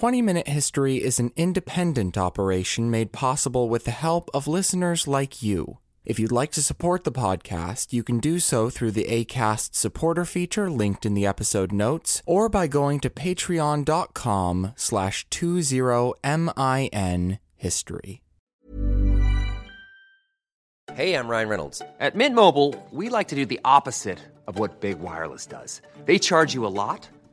20 Minute History is an independent operation made possible with the help of listeners like you. If you'd like to support the podcast, you can do so through the ACAST supporter feature linked in the episode notes, or by going to patreon.com slash 20min history. Hey, I'm Ryan Reynolds. At Mint Mobile, we like to do the opposite of what Big Wireless does. They charge you a lot,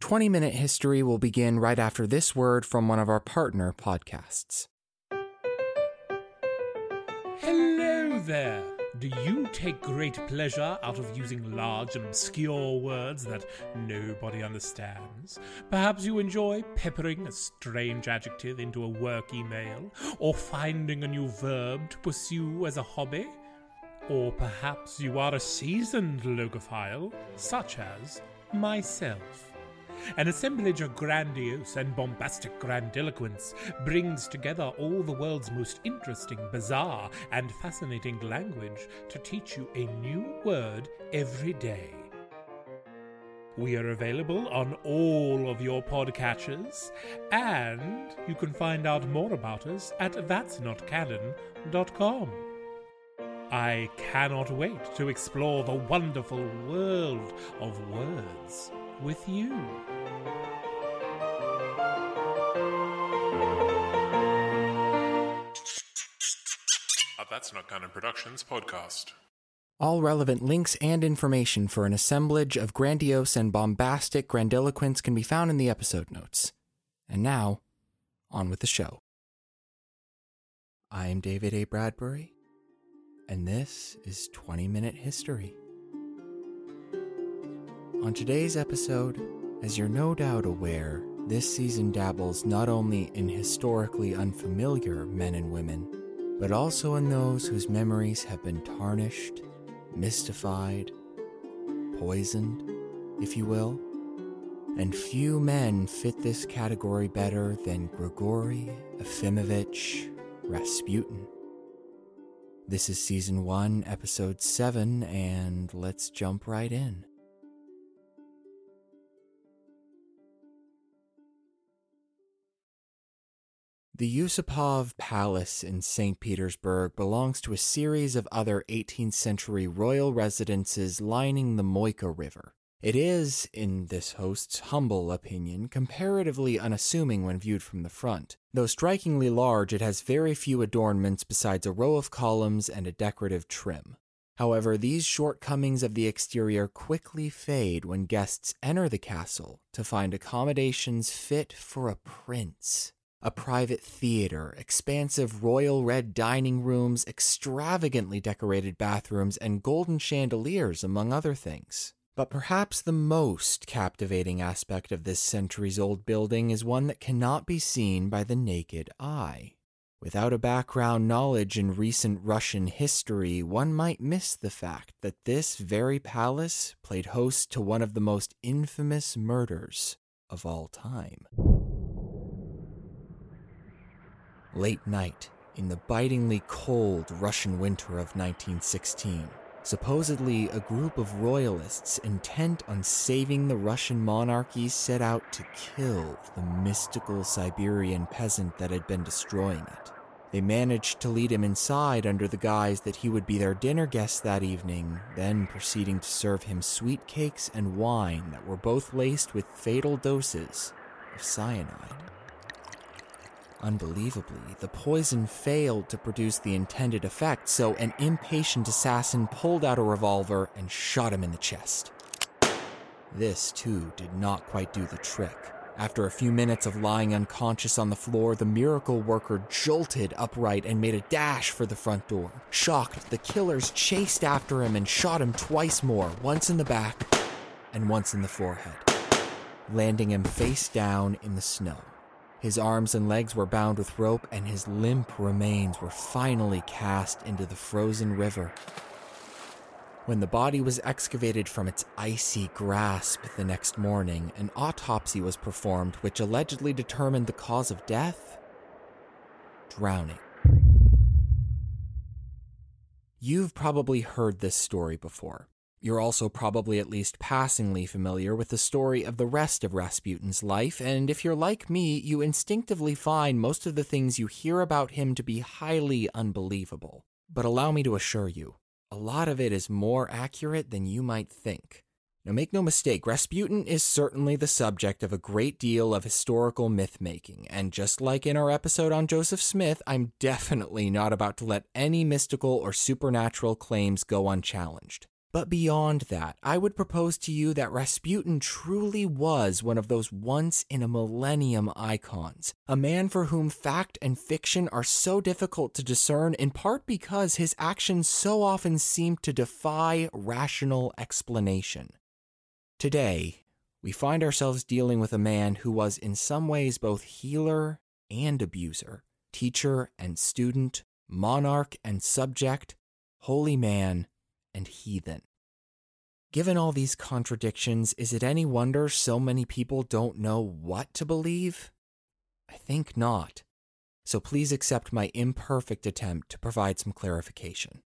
20 Minute History will begin right after this word from one of our partner podcasts. Hello there. Do you take great pleasure out of using large and obscure words that nobody understands? Perhaps you enjoy peppering a strange adjective into a work email, or finding a new verb to pursue as a hobby? Or perhaps you are a seasoned logophile, such as myself. An assemblage of grandiose and bombastic grandiloquence brings together all the world's most interesting, bizarre, and fascinating language to teach you a new word every day. We are available on all of your podcatchers, and you can find out more about us at that'snotcanon.com. I cannot wait to explore the wonderful world of words with you. A That's Not Canon Productions podcast. All relevant links and information for an assemblage of grandiose and bombastic grandiloquence can be found in the episode notes. And now, on with the show. I am David A. Bradbury, and this is 20 Minute History. On today's episode, as you're no doubt aware, this season dabbles not only in historically unfamiliar men and women, but also in those whose memories have been tarnished, mystified, poisoned, if you will. And few men fit this category better than Grigory Efimovich Rasputin. This is season 1, episode 7, and let's jump right in. The Yusupov Palace in St. Petersburg belongs to a series of other 18th century royal residences lining the Moika River. It is, in this host's humble opinion, comparatively unassuming when viewed from the front. Though strikingly large, it has very few adornments besides a row of columns and a decorative trim. However, these shortcomings of the exterior quickly fade when guests enter the castle to find accommodations fit for a prince a private theater, expansive royal red dining rooms, extravagantly decorated bathrooms, and golden chandeliers, among other things. But perhaps the most captivating aspect of this centuries old building is one that cannot be seen by the naked eye. Without a background knowledge in recent Russian history, one might miss the fact that this very palace played host to one of the most infamous murders of all time. Late night, in the bitingly cold Russian winter of 1916, supposedly a group of royalists intent on saving the Russian monarchy set out to kill the mystical Siberian peasant that had been destroying it. They managed to lead him inside under the guise that he would be their dinner guest that evening, then proceeding to serve him sweet cakes and wine that were both laced with fatal doses of cyanide. Unbelievably, the poison failed to produce the intended effect, so an impatient assassin pulled out a revolver and shot him in the chest. This, too, did not quite do the trick. After a few minutes of lying unconscious on the floor, the miracle worker jolted upright and made a dash for the front door. Shocked, the killers chased after him and shot him twice more, once in the back and once in the forehead, landing him face down in the snow. His arms and legs were bound with rope, and his limp remains were finally cast into the frozen river. When the body was excavated from its icy grasp the next morning, an autopsy was performed which allegedly determined the cause of death drowning. You've probably heard this story before. You're also probably at least passingly familiar with the story of the rest of Rasputin's life, and if you're like me, you instinctively find most of the things you hear about him to be highly unbelievable. But allow me to assure you, a lot of it is more accurate than you might think. Now, make no mistake, Rasputin is certainly the subject of a great deal of historical myth making, and just like in our episode on Joseph Smith, I'm definitely not about to let any mystical or supernatural claims go unchallenged. But beyond that, I would propose to you that Rasputin truly was one of those once in a millennium icons, a man for whom fact and fiction are so difficult to discern in part because his actions so often seem to defy rational explanation. Today, we find ourselves dealing with a man who was in some ways both healer and abuser, teacher and student, monarch and subject, holy man and heathen. Given all these contradictions, is it any wonder so many people don't know what to believe? I think not. So please accept my imperfect attempt to provide some clarification.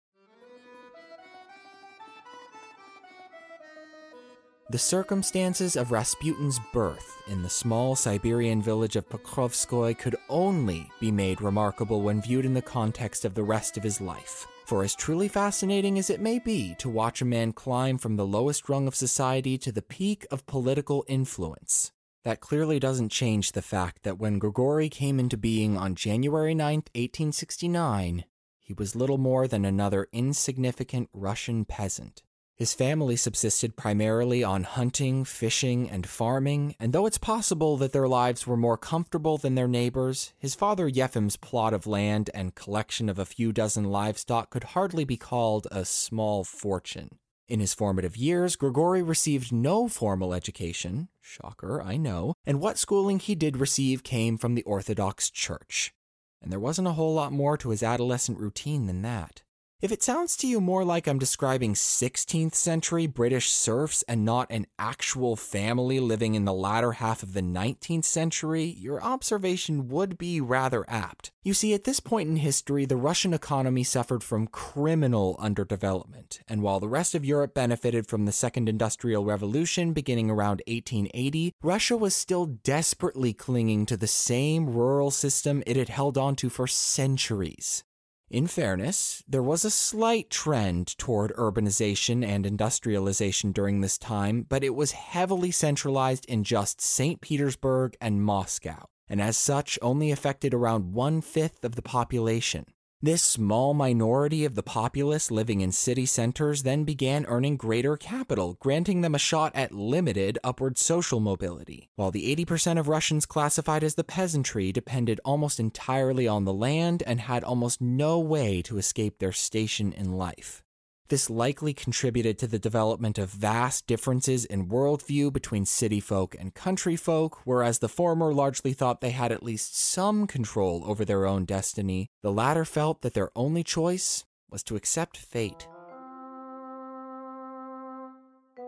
The circumstances of Rasputin's birth in the small Siberian village of Pokrovskoy could only be made remarkable when viewed in the context of the rest of his life. For as truly fascinating as it may be to watch a man climb from the lowest rung of society to the peak of political influence, that clearly doesn't change the fact that when Grigory came into being on January 9, 1869, he was little more than another insignificant Russian peasant. His family subsisted primarily on hunting, fishing, and farming, and though it's possible that their lives were more comfortable than their neighbors, his father Yefim's plot of land and collection of a few dozen livestock could hardly be called a small fortune. In his formative years, Grigory received no formal education. Shocker, I know. And what schooling he did receive came from the Orthodox Church. And there wasn't a whole lot more to his adolescent routine than that. If it sounds to you more like I'm describing 16th century British serfs and not an actual family living in the latter half of the 19th century, your observation would be rather apt. You see, at this point in history, the Russian economy suffered from criminal underdevelopment, and while the rest of Europe benefited from the Second Industrial Revolution beginning around 1880, Russia was still desperately clinging to the same rural system it had held onto for centuries. In fairness, there was a slight trend toward urbanization and industrialization during this time, but it was heavily centralized in just St. Petersburg and Moscow, and as such only affected around one fifth of the population. This small minority of the populace living in city centers then began earning greater capital, granting them a shot at limited upward social mobility, while the 80% of Russians classified as the peasantry depended almost entirely on the land and had almost no way to escape their station in life. This likely contributed to the development of vast differences in worldview between city folk and country folk, whereas the former largely thought they had at least some control over their own destiny. The latter felt that their only choice was to accept fate.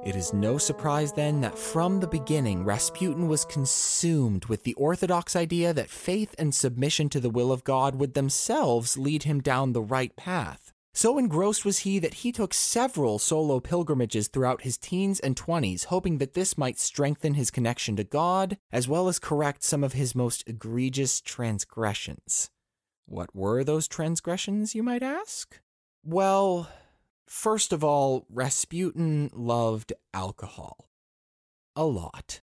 It is no surprise then that from the beginning, Rasputin was consumed with the orthodox idea that faith and submission to the will of God would themselves lead him down the right path. So engrossed was he that he took several solo pilgrimages throughout his teens and 20s, hoping that this might strengthen his connection to God, as well as correct some of his most egregious transgressions. What were those transgressions, you might ask? Well, first of all, Rasputin loved alcohol. A lot.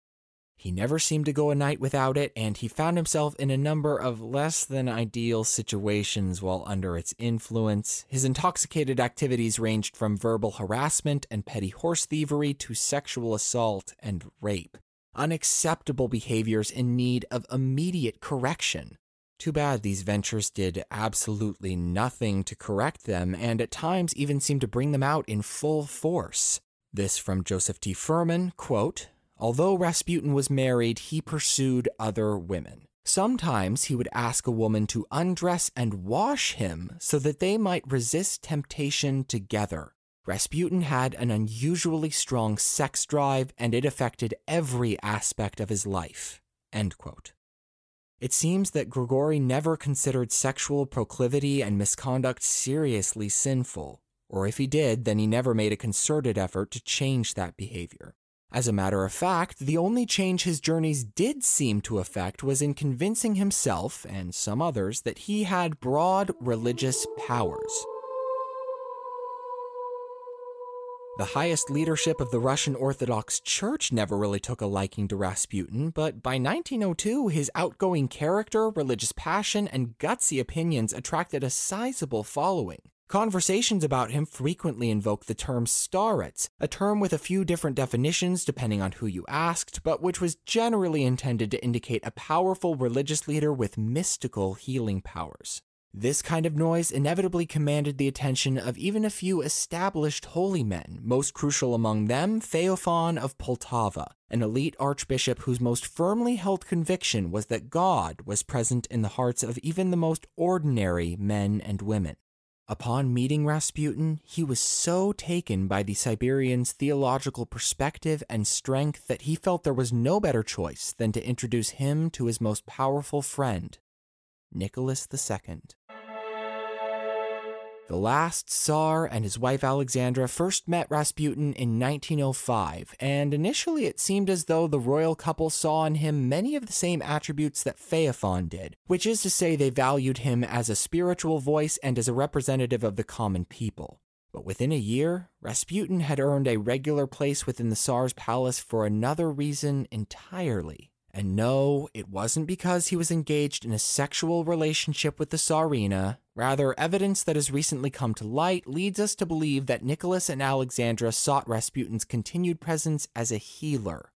He never seemed to go a night without it, and he found himself in a number of less than ideal situations while under its influence. His intoxicated activities ranged from verbal harassment and petty horse thievery to sexual assault and rape. Unacceptable behaviors in need of immediate correction. Too bad these ventures did absolutely nothing to correct them, and at times even seemed to bring them out in full force. This from Joseph T. Fuhrmann, quote, Although Rasputin was married, he pursued other women. Sometimes he would ask a woman to undress and wash him so that they might resist temptation together. Rasputin had an unusually strong sex drive and it affected every aspect of his life. It seems that Grigori never considered sexual proclivity and misconduct seriously sinful, or if he did, then he never made a concerted effort to change that behavior. As a matter of fact, the only change his journeys did seem to effect was in convincing himself and some others that he had broad religious powers. The highest leadership of the Russian Orthodox Church never really took a liking to Rasputin, but by 1902, his outgoing character, religious passion, and gutsy opinions attracted a sizable following. Conversations about him frequently invoke the term starets, a term with a few different definitions depending on who you asked, but which was generally intended to indicate a powerful religious leader with mystical healing powers. This kind of noise inevitably commanded the attention of even a few established holy men, most crucial among them Feofan of Poltava, an elite archbishop whose most firmly held conviction was that God was present in the hearts of even the most ordinary men and women. Upon meeting Rasputin, he was so taken by the Siberian's theological perspective and strength that he felt there was no better choice than to introduce him to his most powerful friend, Nicholas II. The last Tsar and his wife Alexandra first met Rasputin in 1905, and initially it seemed as though the royal couple saw in him many of the same attributes that Feofan did, which is to say they valued him as a spiritual voice and as a representative of the common people. But within a year, Rasputin had earned a regular place within the Tsar's palace for another reason entirely. And no, it wasn't because he was engaged in a sexual relationship with the Tsarina. Rather, evidence that has recently come to light leads us to believe that Nicholas and Alexandra sought Rasputin's continued presence as a healer.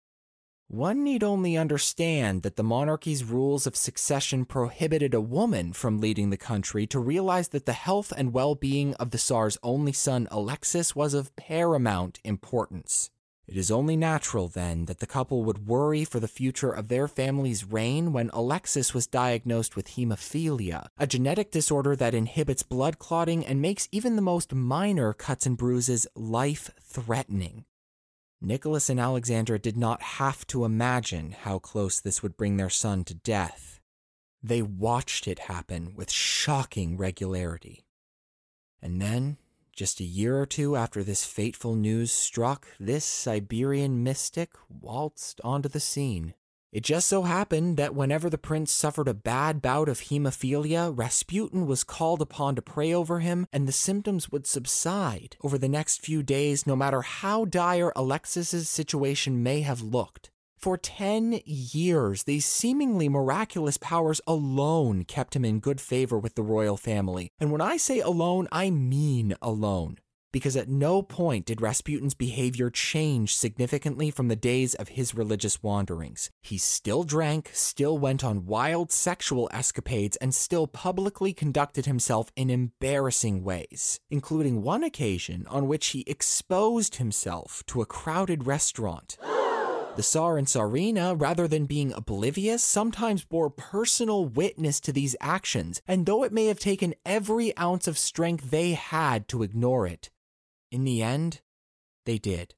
One need only understand that the monarchy's rules of succession prohibited a woman from leading the country to realize that the health and well being of the Tsar's only son Alexis was of paramount importance. It is only natural, then, that the couple would worry for the future of their family's reign when Alexis was diagnosed with hemophilia, a genetic disorder that inhibits blood clotting and makes even the most minor cuts and bruises life threatening. Nicholas and Alexandra did not have to imagine how close this would bring their son to death. They watched it happen with shocking regularity. And then, just a year or two after this fateful news struck, this Siberian mystic waltzed onto the scene. It just so happened that whenever the prince suffered a bad bout of hemophilia, Rasputin was called upon to pray over him, and the symptoms would subside over the next few days, no matter how dire Alexis's situation may have looked. For 10 years, these seemingly miraculous powers alone kept him in good favor with the royal family. And when I say alone, I mean alone. Because at no point did Rasputin's behavior change significantly from the days of his religious wanderings. He still drank, still went on wild sexual escapades, and still publicly conducted himself in embarrassing ways, including one occasion on which he exposed himself to a crowded restaurant. The Tsar and Tsarina, rather than being oblivious, sometimes bore personal witness to these actions, and though it may have taken every ounce of strength they had to ignore it, in the end, they did.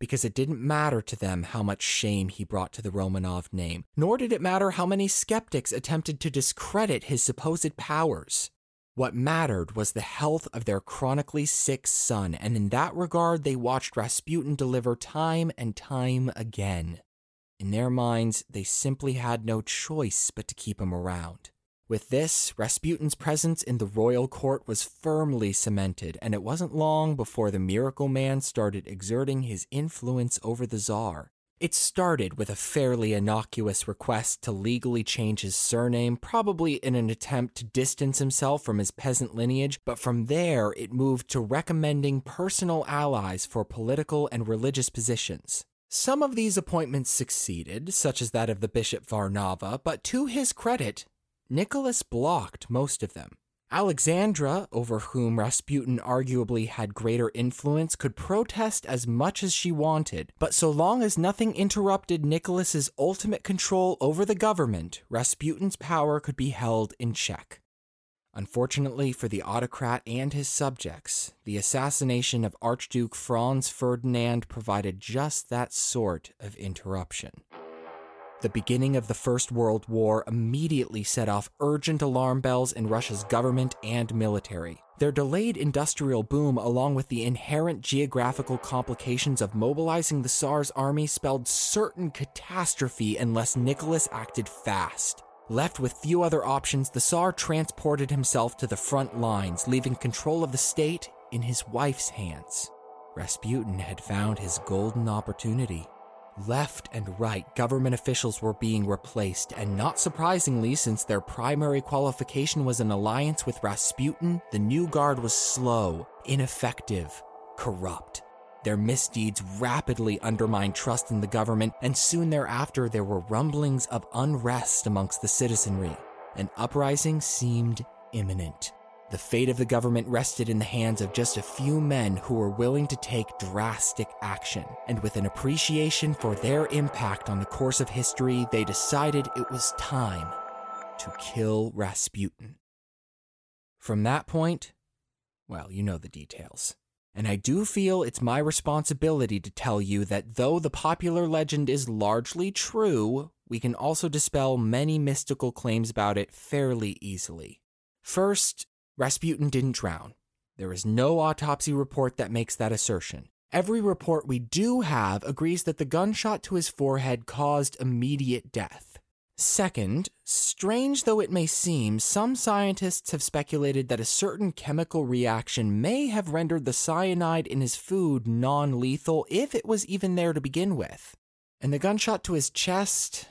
Because it didn't matter to them how much shame he brought to the Romanov name, nor did it matter how many skeptics attempted to discredit his supposed powers. What mattered was the health of their chronically sick son, and in that regard, they watched Rasputin deliver time and time again. In their minds, they simply had no choice but to keep him around. With this, Rasputin's presence in the royal court was firmly cemented, and it wasn't long before the miracle man started exerting his influence over the Tsar. It started with a fairly innocuous request to legally change his surname, probably in an attempt to distance himself from his peasant lineage, but from there it moved to recommending personal allies for political and religious positions. Some of these appointments succeeded, such as that of the Bishop Varnava, but to his credit, Nicholas blocked most of them. Alexandra, over whom Rasputin arguably had greater influence, could protest as much as she wanted, but so long as nothing interrupted Nicholas's ultimate control over the government, Rasputin's power could be held in check. Unfortunately for the autocrat and his subjects, the assassination of Archduke Franz Ferdinand provided just that sort of interruption. The beginning of the First World War immediately set off urgent alarm bells in Russia's government and military. Their delayed industrial boom, along with the inherent geographical complications of mobilizing the Tsar's army, spelled certain catastrophe unless Nicholas acted fast. Left with few other options, the Tsar transported himself to the front lines, leaving control of the state in his wife's hands. Rasputin had found his golden opportunity. Left and right, government officials were being replaced, and not surprisingly, since their primary qualification was an alliance with Rasputin, the new guard was slow, ineffective, corrupt. Their misdeeds rapidly undermined trust in the government, and soon thereafter there were rumblings of unrest amongst the citizenry. An uprising seemed imminent. The fate of the government rested in the hands of just a few men who were willing to take drastic action. And with an appreciation for their impact on the course of history, they decided it was time to kill Rasputin. From that point, well, you know the details. And I do feel it's my responsibility to tell you that though the popular legend is largely true, we can also dispel many mystical claims about it fairly easily. First, Rasputin didn't drown. There is no autopsy report that makes that assertion. Every report we do have agrees that the gunshot to his forehead caused immediate death. Second, strange though it may seem, some scientists have speculated that a certain chemical reaction may have rendered the cyanide in his food non lethal if it was even there to begin with. And the gunshot to his chest,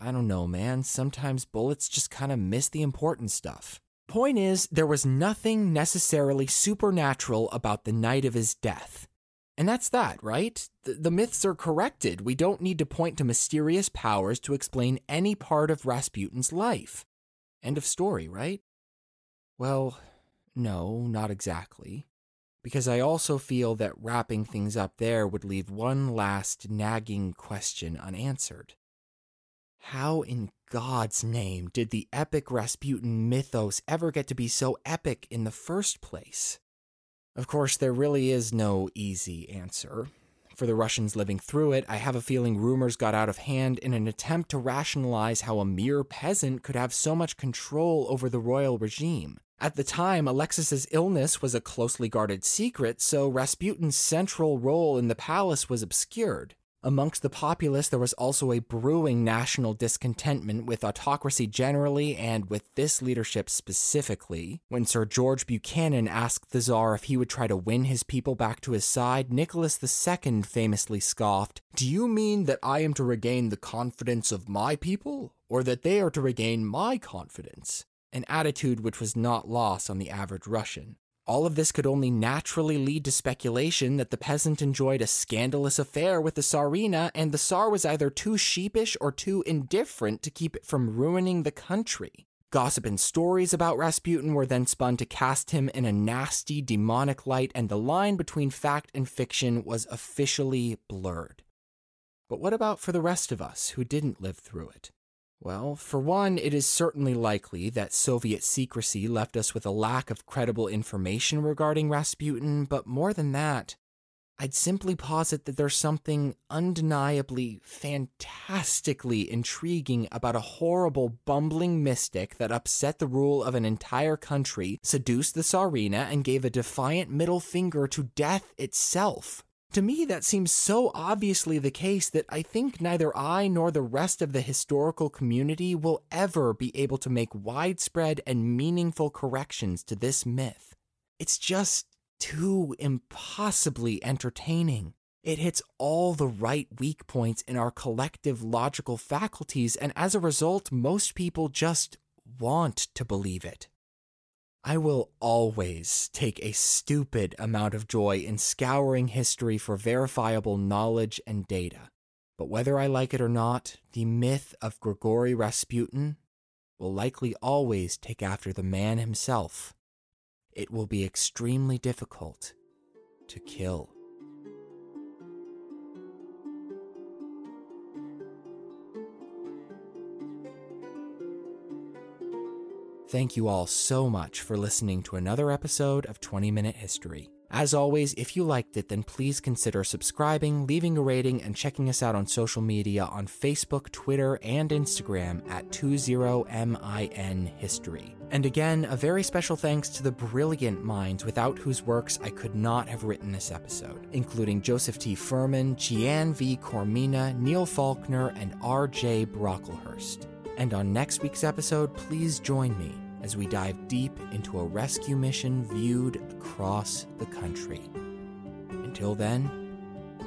I don't know, man. Sometimes bullets just kind of miss the important stuff. Point is, there was nothing necessarily supernatural about the night of his death. And that's that, right? The, the, myths are corrected. We don't need to point to mysterious powers to explain any part of Rasputin's life. End of story, right? Well, no, not exactly. Because I also feel that wrapping things up there would leave one last nagging question unanswered. How in God's name did the epic Rasputin mythos ever get to be so epic in the first place? Of course, there really is no easy answer. For the Russians living through it, I have a feeling rumors got out of hand in an attempt to rationalize how a mere peasant could have so much control over the royal regime. At the time, Alexis's illness was a closely guarded secret, so Rasputin's central role in the palace was obscured. Amongst the populace, there was also a brewing national discontentment with autocracy generally and with this leadership specifically. When Sir George Buchanan asked the Tsar if he would try to win his people back to his side, Nicholas II famously scoffed, Do you mean that I am to regain the confidence of my people, or that they are to regain my confidence? An attitude which was not lost on the average Russian. All of this could only naturally lead to speculation that the peasant enjoyed a scandalous affair with the Tsarina, and the Tsar was either too sheepish or too indifferent to keep it from ruining the country. Gossip and stories about Rasputin were then spun to cast him in a nasty, demonic light, and the line between fact and fiction was officially blurred. But what about for the rest of us who didn't live through it? Well, for one, it is certainly likely that Soviet secrecy left us with a lack of credible information regarding Rasputin, but more than that, I'd simply posit that there's something undeniably, fantastically intriguing about a horrible, bumbling mystic that upset the rule of an entire country, seduced the Tsarina, and gave a defiant middle finger to death itself. To me, that seems so obviously the case that I think neither I nor the rest of the historical community will ever be able to make widespread and meaningful corrections to this myth. It's just too impossibly entertaining. It hits all the right weak points in our collective logical faculties, and as a result, most people just want to believe it. I will always take a stupid amount of joy in scouring history for verifiable knowledge and data. But whether I like it or not, the myth of Grigory Rasputin, will likely always take after the man himself. It will be extremely difficult to kill. Thank you all so much for listening to another episode of 20 Minute History. As always, if you liked it, then please consider subscribing, leaving a rating, and checking us out on social media on Facebook, Twitter, and Instagram at 20MIN History. And again, a very special thanks to the brilliant minds without whose works I could not have written this episode, including Joseph T. Fuhrmann, Gian V. Cormina, Neil Faulkner, and R.J. Brocklehurst. And on next week's episode, please join me as we dive deep into a rescue mission viewed across the country. Until then,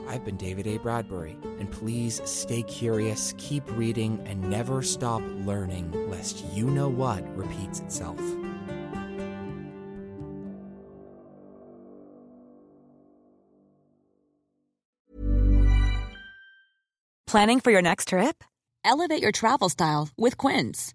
I've been David A. Bradbury, and please stay curious, keep reading, and never stop learning, lest you know what repeats itself. Planning for your next trip? Elevate your travel style with Quince.